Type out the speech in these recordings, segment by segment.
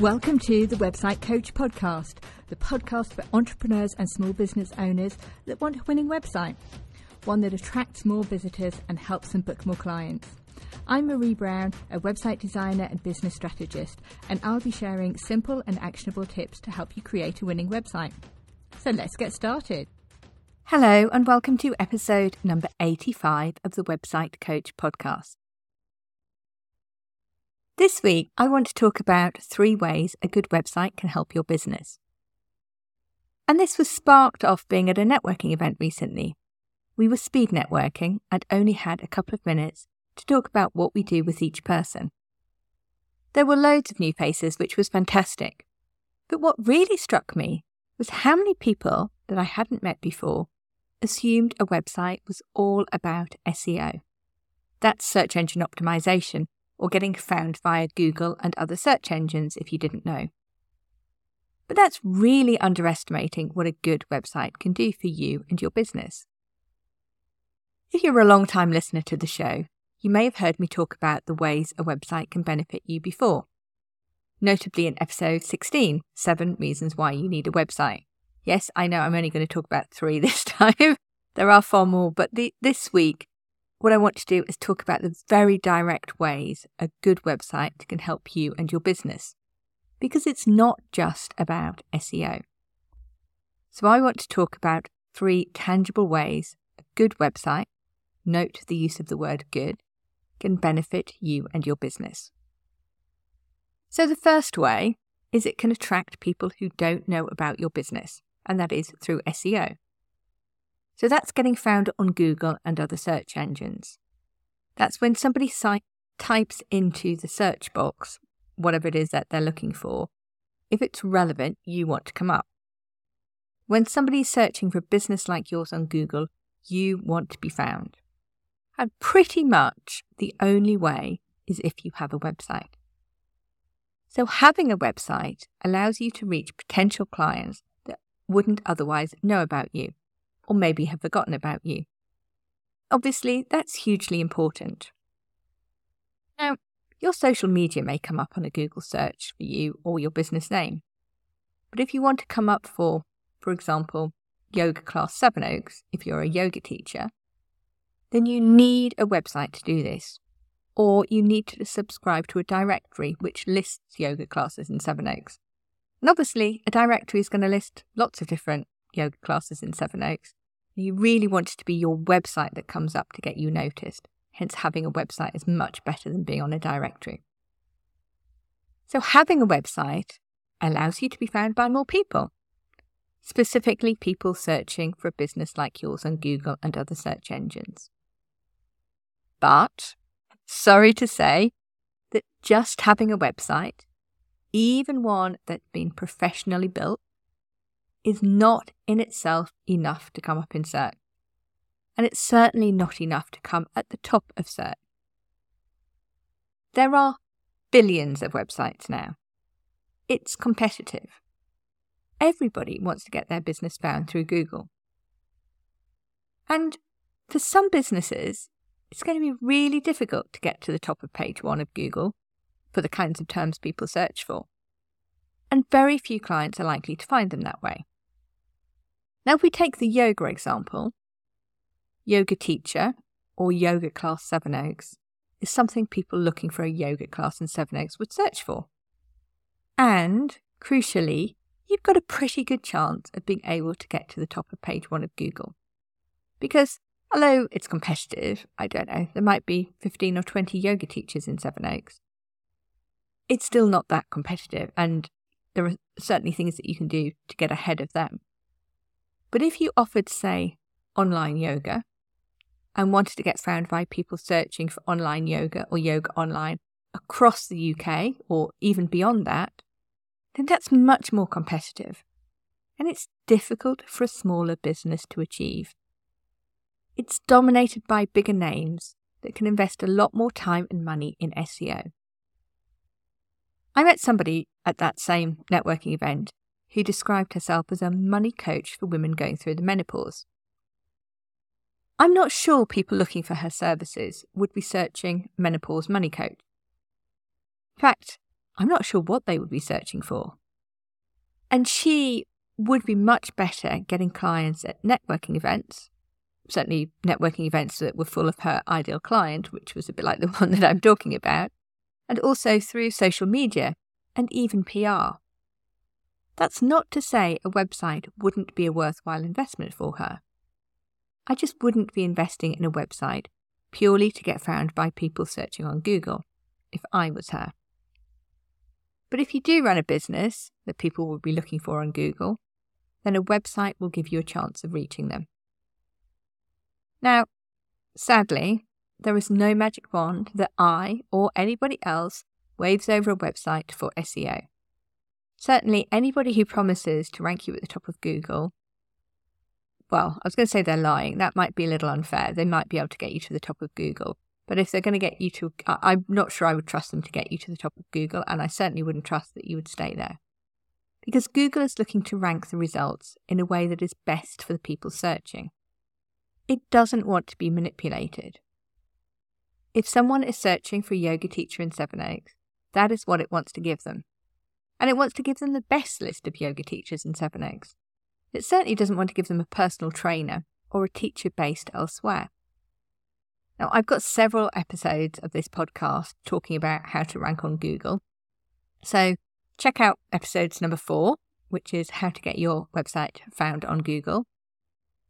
Welcome to the Website Coach Podcast, the podcast for entrepreneurs and small business owners that want a winning website, one that attracts more visitors and helps them book more clients. I'm Marie Brown, a website designer and business strategist, and I'll be sharing simple and actionable tips to help you create a winning website. So let's get started. Hello, and welcome to episode number 85 of the Website Coach podcast. This week, I want to talk about three ways a good website can help your business. And this was sparked off being at a networking event recently. We were speed networking and only had a couple of minutes to talk about what we do with each person. There were loads of new faces, which was fantastic. But what really struck me was how many people that I hadn't met before assumed a website was all about SEO. That's search engine optimization, or getting found via Google and other search engines if you didn't know. But that's really underestimating what a good website can do for you and your business. If you're a long time listener to the show, you may have heard me talk about the ways a website can benefit you before. Notably in episode 16, Seven Reasons Why You Need a Website. Yes, I know I'm only going to talk about three this time. there are far more, but the, this week what I want to do is talk about the very direct ways a good website can help you and your business. Because it's not just about SEO. So I want to talk about three tangible ways a good website, note the use of the word good, can benefit you and your business. So the first way is it can attract people who don't know about your business, and that is through SEO. So that's getting found on Google and other search engines. That's when somebody types into the search box whatever it is that they're looking for. If it's relevant, you want to come up. When somebody's searching for a business like yours on Google, you want to be found. And pretty much the only way is if you have a website. So having a website allows you to reach potential clients that wouldn't otherwise know about you or maybe have forgotten about you. Obviously, that's hugely important. Now, your social media may come up on a Google search for you or your business name. But if you want to come up for, for example, Yoga Class Sevenoaks, if you're a yoga teacher, then you need a website to do this. Or you need to subscribe to a directory which lists yoga classes in Sevenoaks. And obviously, a directory is going to list lots of different yoga classes in Sevenoaks. You really want it to be your website that comes up to get you noticed. Hence, having a website is much better than being on a directory. So, having a website allows you to be found by more people, specifically people searching for a business like yours on Google and other search engines. But, sorry to say, that just having a website, even one that's been professionally built, is not in itself enough to come up in search. And it's certainly not enough to come at the top of search. There are billions of websites now. It's competitive. Everybody wants to get their business found through Google. And for some businesses, it's going to be really difficult to get to the top of page one of Google for the kinds of terms people search for. And very few clients are likely to find them that way. Now, if we take the yoga example, yoga teacher or yoga class Sevenoaks is something people looking for a yoga class in Sevenoaks would search for. And crucially, you've got a pretty good chance of being able to get to the top of page one of Google. Because although it's competitive, I don't know, there might be 15 or 20 yoga teachers in Sevenoaks, It's still not that competitive, and there are certainly things that you can do to get ahead of them. But if you offered, say, online yoga and wanted to get found by people searching for online yoga or yoga online across the UK or even beyond that, then that's much more competitive. And it's difficult for a smaller business to achieve. It's dominated by bigger names that can invest a lot more time and money in SEO. I met somebody at that same networking event who described herself as a money coach for women going through the menopause. I'm not sure people looking for her services would be searching menopause money coach. In fact, I'm not sure what they would be searching for. And she would be much better at getting clients at networking events, certainly networking events that were full of her ideal client, which was a bit like the one that I'm talking about, and also through social media and even PR. That's not to say a website wouldn't be a worthwhile investment for her. I just wouldn't be investing in a website purely to get found by people searching on Google if I was her. But if you do run a business that people will be looking for on Google, then a website will give you a chance of reaching them. Now, sadly, there is no magic wand that I or anybody else waves over a website for SEO. Certainly, anybody who promises to rank you at the top of Google, well, I was going to say they're lying. That might be a little unfair. They might be able to get you to the top of Google. But if they're going to get you to, I'm not sure I would trust them to get you to the top of Google, and I certainly wouldn't trust that you would stay there. Because Google is looking to rank the results in a way that is best for the people searching. It doesn't want to be manipulated. If someone is searching for a yoga teacher in Sevenoaks, that is what it wants to give them. And it wants to give them the best list of yoga teachers in Sevenoaks. It certainly doesn't want to give them a personal trainer or a teacher based elsewhere. Now, I've got several episodes of this podcast talking about how to rank on Google. So check out episodes number four, which is how to get your website found on Google.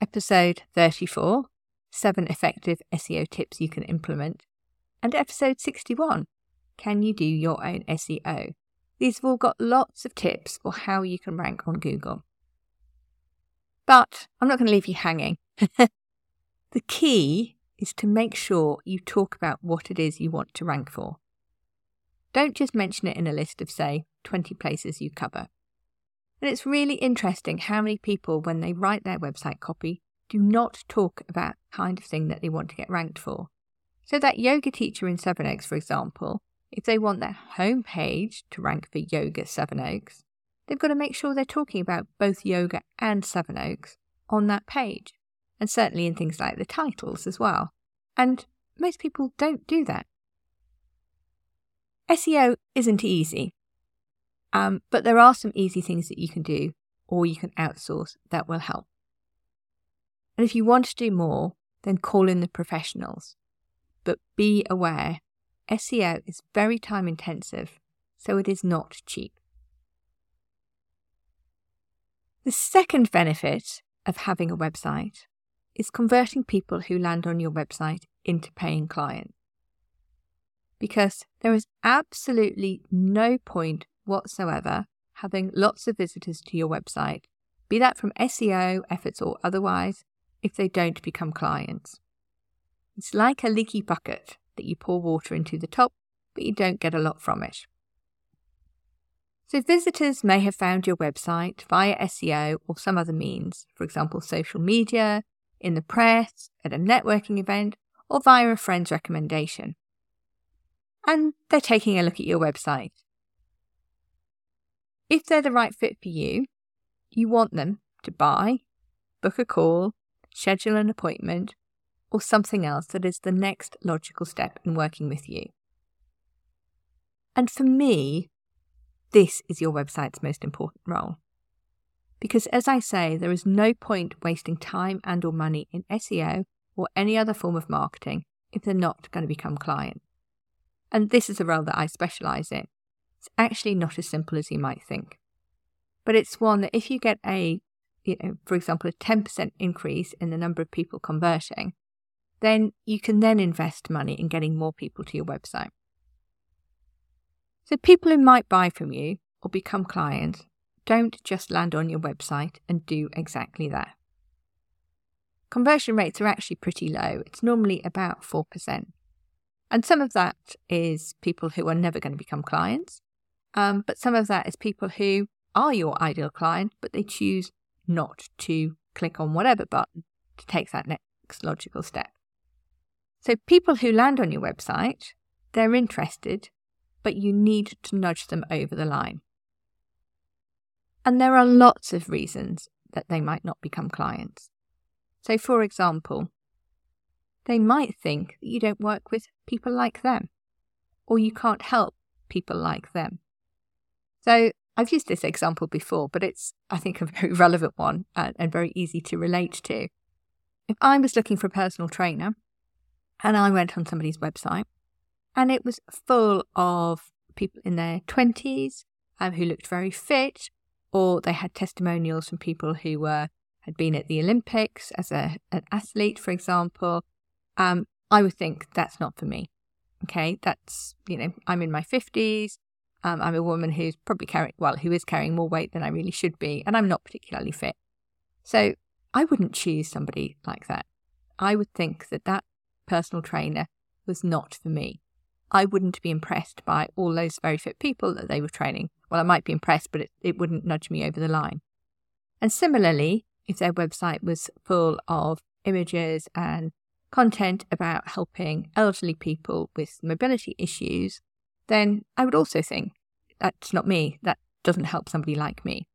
Episode 34, seven effective SEO tips you can implement. And episode 61, can you do your own SEO? These have all got lots of tips for how you can rank on Google. But I'm not going to leave you hanging. the key is to make sure you talk about what it is you want to rank for. Don't just mention it in a list of, say, 20 places you cover. And it's really interesting how many people, when they write their website copy, do not talk about the kind of thing that they want to get ranked for. So, that yoga teacher in Sevenoaks, for example, if they want their homepage to rank for Yoga Sevenoaks, they've got to make sure they're talking about both yoga and Sevenoaks on that page and certainly in things like the titles as well. And most people don't do that. SEO isn't easy, um, but there are some easy things that you can do or you can outsource that will help. And if you want to do more, then call in the professionals. But be aware SEO is very time intensive, so it is not cheap. The second benefit of having a website is converting people who land on your website into paying clients. Because there is absolutely no point whatsoever having lots of visitors to your website, be that from SEO efforts or otherwise, if they don't become clients. It's like a leaky bucket that you pour water into the top, but you don't get a lot from it. So, visitors may have found your website via SEO or some other means, for example, social media, in the press, at a networking event, or via a friend's recommendation. And they're taking a look at your website. If they're the right fit for you, you want them to buy, book a call, schedule an appointment, or something else that is the next logical step in working with you. And for me, this is your website's most important role. Because as I say, there is no point wasting time and or money in SEO or any other form of marketing if they're not going to become clients. And this is a role that I specialize in. It's actually not as simple as you might think. But it's one that if you get a, you know, for example, a 10% increase in the number of people converting, then you can then invest money in getting more people to your website. So people who might buy from you or become clients don't just land on your website and do exactly that. Conversion rates are actually pretty low. It's normally about 4%. And some of that is people who are never going to become clients. Um, but some of that is people who are your ideal client, but they choose not to click on whatever button to take that next logical step. So people who land on your website, they're interested, but you need to nudge them over the line. And there are lots of reasons that they might not become clients. So, for example, they might think that you don't work with people like them, or you can't help people like them. So I've used this example before, but it's, I think, a very relevant one and, and very easy to relate to. If I was looking for a personal trainer and I went on somebody's website and it was full of people in their 20s um, who looked very fit, or they had testimonials from people who were had been at the Olympics as a, an athlete, for example, um, I would think that's not for me. Okay, that's, you know, I'm in my 50s. Um, I'm a woman who's probably carrying, well, who is carrying more weight than I really should be, and I'm not particularly fit. So I wouldn't choose somebody like that. I would think that that personal trainer was not for me. I wouldn't be impressed by all those very fit people that they were training. Well, I might be impressed, but it, it wouldn't nudge me over the line. And similarly, if their website was full of images and content about helping elderly people with mobility issues, then I would also think that's not me. That doesn't help somebody like me.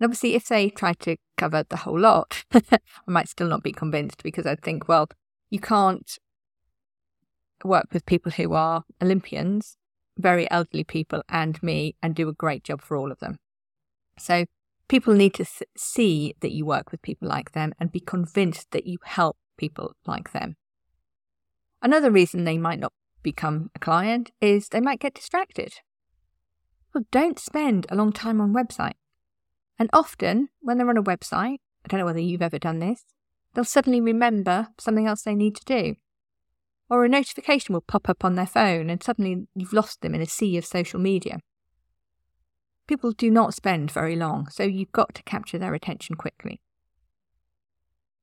And obviously, if they tried to cover the whole lot, I might still not be convinced because I'd think, well, you can't work with people who are Olympians, very elderly people, and me, and do a great job for all of them. So people need to see that you work with people like them and be convinced that you help people like them. Another reason they might not become a client is they might get distracted. Well, don't spend a long time on website. And often, when they're on a website, I don't know whether you've ever done this, they'll suddenly remember something else they need to do. Or a notification will pop up on their phone and suddenly you've lost them in a sea of social media. People do not spend very long, so you've got to capture their attention quickly.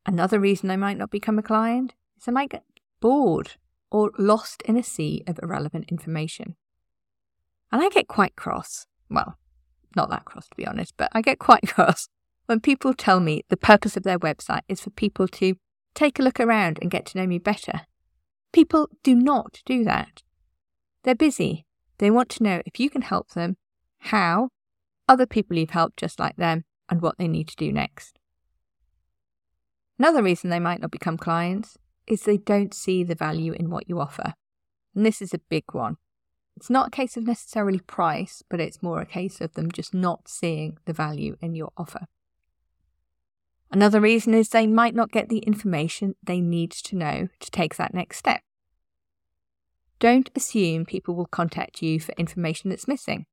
Another reason they might not become a client is they might get bored or lost in a sea of irrelevant information. And I get quite cross. Well, not that cross to be honest, but I get quite cross when people tell me the purpose of their website is for people to take a look around and get to know me better. People do not do that. They're busy. They want to know if you can help them, how, other people you've helped just like them, and what they need to do next. Another reason they might not become clients is they don't see the value in what you offer. And this is a big one. It's not a case of necessarily price, but it's more a case of them just not seeing the value in your offer. Another reason is they might not get the information they need to know to take that next step. Don't assume people will contact you for information that's missing.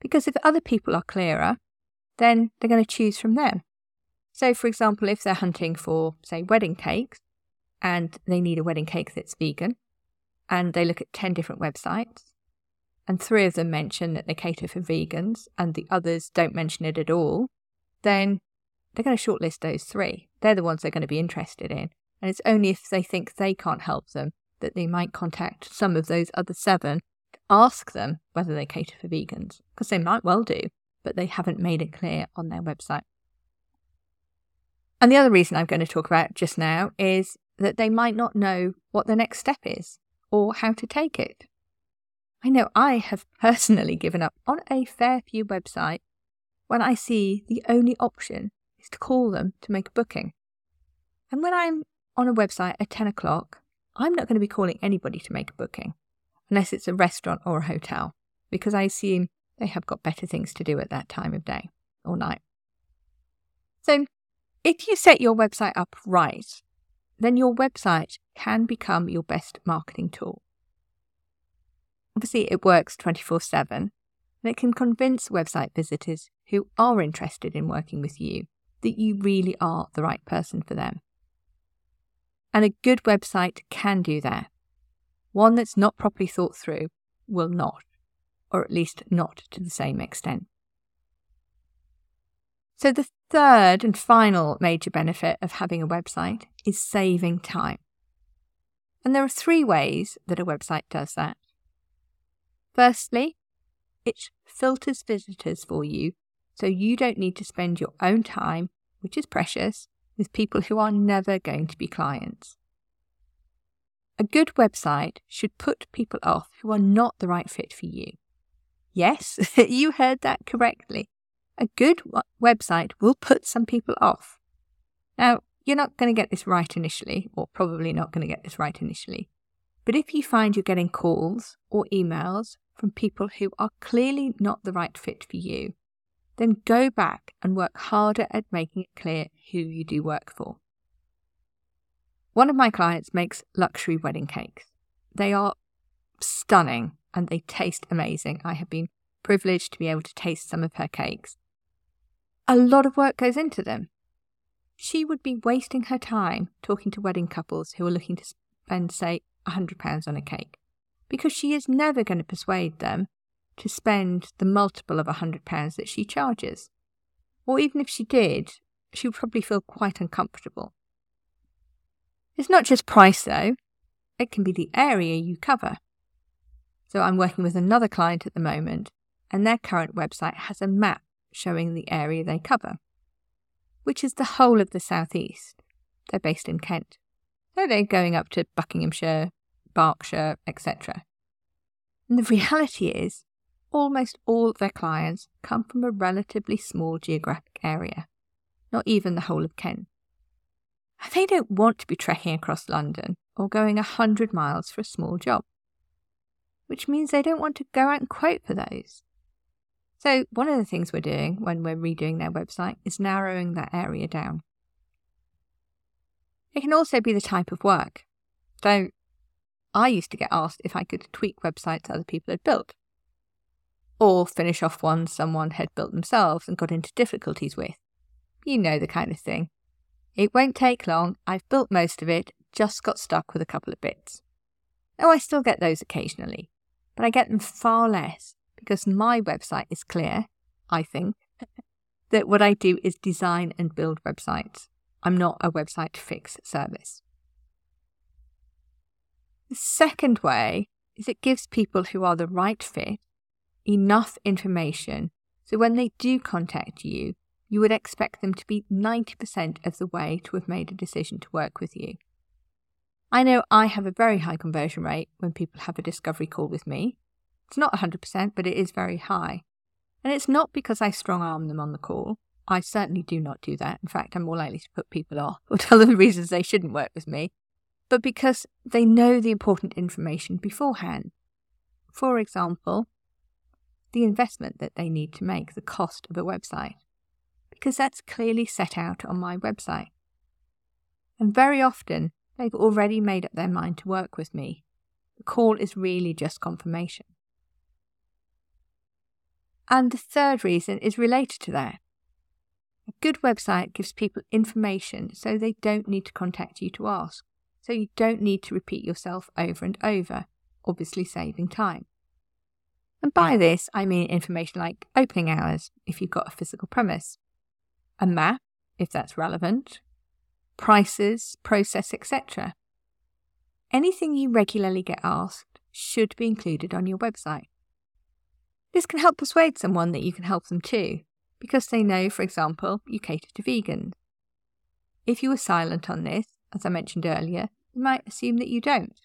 Because if other people are clearer, then they're going to choose from them. So, for example, if they're hunting for, say, wedding cakes and they need a wedding cake that's vegan, and they look at 10 different websites, and three of them mention that they cater for vegans and the others don't mention it at all, then they're going to shortlist those three. They're the ones they're going to be interested in. And it's only if they think they can't help them that they might contact some of those other seven to ask them whether they cater for vegans, because they might well do, but they haven't made it clear on their website. And the other reason I'm going to talk about just now is that they might not know what the next step is or how to take it. I know I have personally given up on a fair few websites when I see the only option is to call them to make a booking. And when I'm on a website at 10 o'clock, I'm not going to be calling anybody to make a booking unless it's a restaurant or a hotel because I assume they have got better things to do at that time of day or night. So, if you set your website up right, then your website can become your best marketing tool. Obviously, it works 24 7 and it can convince website visitors who are interested in working with you that you really are the right person for them. And a good website can do that. One that's not properly thought through will not, or at least not to the same extent. So, the third and final major benefit of having a website is saving time. And there are three ways that a website does that. Firstly, it filters visitors for you so you don't need to spend your own time, which is precious, with people who are never going to be clients. A good website should put people off who are not the right fit for you. Yes, you heard that correctly. A good w- website will put some people off. Now, you're not going to get this right initially, or probably not going to get this right initially. But if you find you're getting calls or emails from people who are clearly not the right fit for you, then go back and work harder at making it clear who you do work for. One of my clients makes luxury wedding cakes. They are stunning and they taste amazing. I have been privileged to be able to taste some of her cakes. A lot of work goes into them. She would be wasting her time talking to wedding couples who are looking to spend, say, £100 on a cake, because she is never going to persuade them to spend the multiple of a £100 that she charges. Or even if she did, she would probably feel quite uncomfortable. It's not just price, though, it can be the area you cover. So I'm working with another client at the moment, and their current website has a map showing the area they cover, which is the whole of the southeast. They're based in Kent. So they're going up to Buckinghamshire, Berkshire, etc. And the reality is, almost all of their clients come from a relatively small geographic area, not even the whole of Kent. They don't want to be trekking across London or going a hundred miles for a small job, which means they don't want to go out and quote for those. So, one of the things we're doing when we're redoing their website is narrowing that area down. It can also be the type of work. Though I used to get asked if I could tweak websites other people had built, or finish off ones someone had built themselves and got into difficulties with. You know the kind of thing. It won't take long, I've built most of it, just got stuck with a couple of bits. Oh, I still get those occasionally, but I get them far less because my website is clear, I think, that what I do is design and build websites. I'm not a website fix service. The second way is it gives people who are the right fit enough information so when they do contact you, you would expect them to be 90% of the way to have made a decision to work with you. I know I have a very high conversion rate when people have a discovery call with me, it's not 100%, but it is very high. And it's not because I strong arm them on the call. I certainly do not do that. In fact, I'm more likely to put people off or tell them the reasons they shouldn't work with me, but because they know the important information beforehand. For example, the investment that they need to make, the cost of a website, because that's clearly set out on my website. And very often, they've already made up their mind to work with me. The call is really just confirmation. And the third reason is related to that. A good website gives people information so they don't need to contact you to ask. So you don't need to repeat yourself over and over, obviously saving time. And by this, I mean information like opening hours if you've got a physical premise, a map if that's relevant, prices, process, etc. Anything you regularly get asked should be included on your website. This can help persuade someone that you can help them too, because they know, for example, you cater to vegans. If you were silent on this, as I mentioned earlier, they might assume that you don't,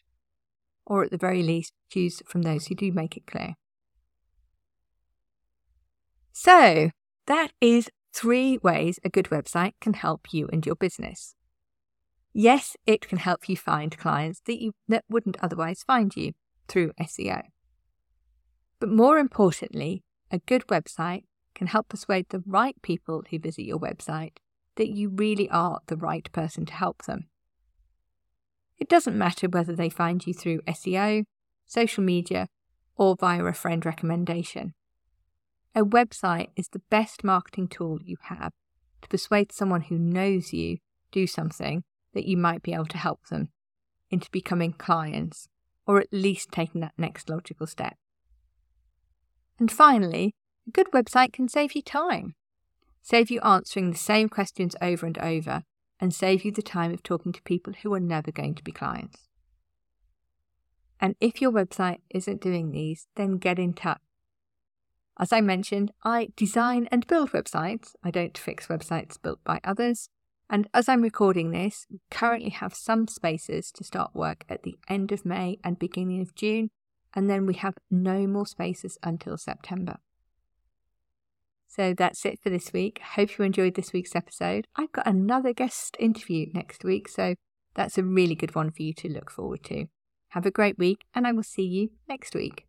or at the very least, choose from those who do make it clear. So, that is three ways a good website can help you and your business. Yes, it can help you find clients that you that wouldn't otherwise find you through SEO. But more importantly, a good website can help persuade the right people who visit your website that you really are the right person to help them. It doesn't matter whether they find you through SEO, social media, or via a friend recommendation. A website is the best marketing tool you have to persuade someone who knows you do something that you might be able to help them into becoming clients or at least taking that next logical step. And finally, a good website can save you time, save you answering the same questions over and over, and save you the time of talking to people who are never going to be clients. And if your website isn't doing these, then get in touch. As I mentioned, I design and build websites. I don't fix websites built by others. And as I'm recording this, we currently have some spaces to start work at the end of May and beginning of June and then we have no more spaces until September. So that's it for this week. Hope you enjoyed this week's episode. I've got another guest interview next week, so that's a really good one for you to look forward to. Have a great week, and I will see you next week.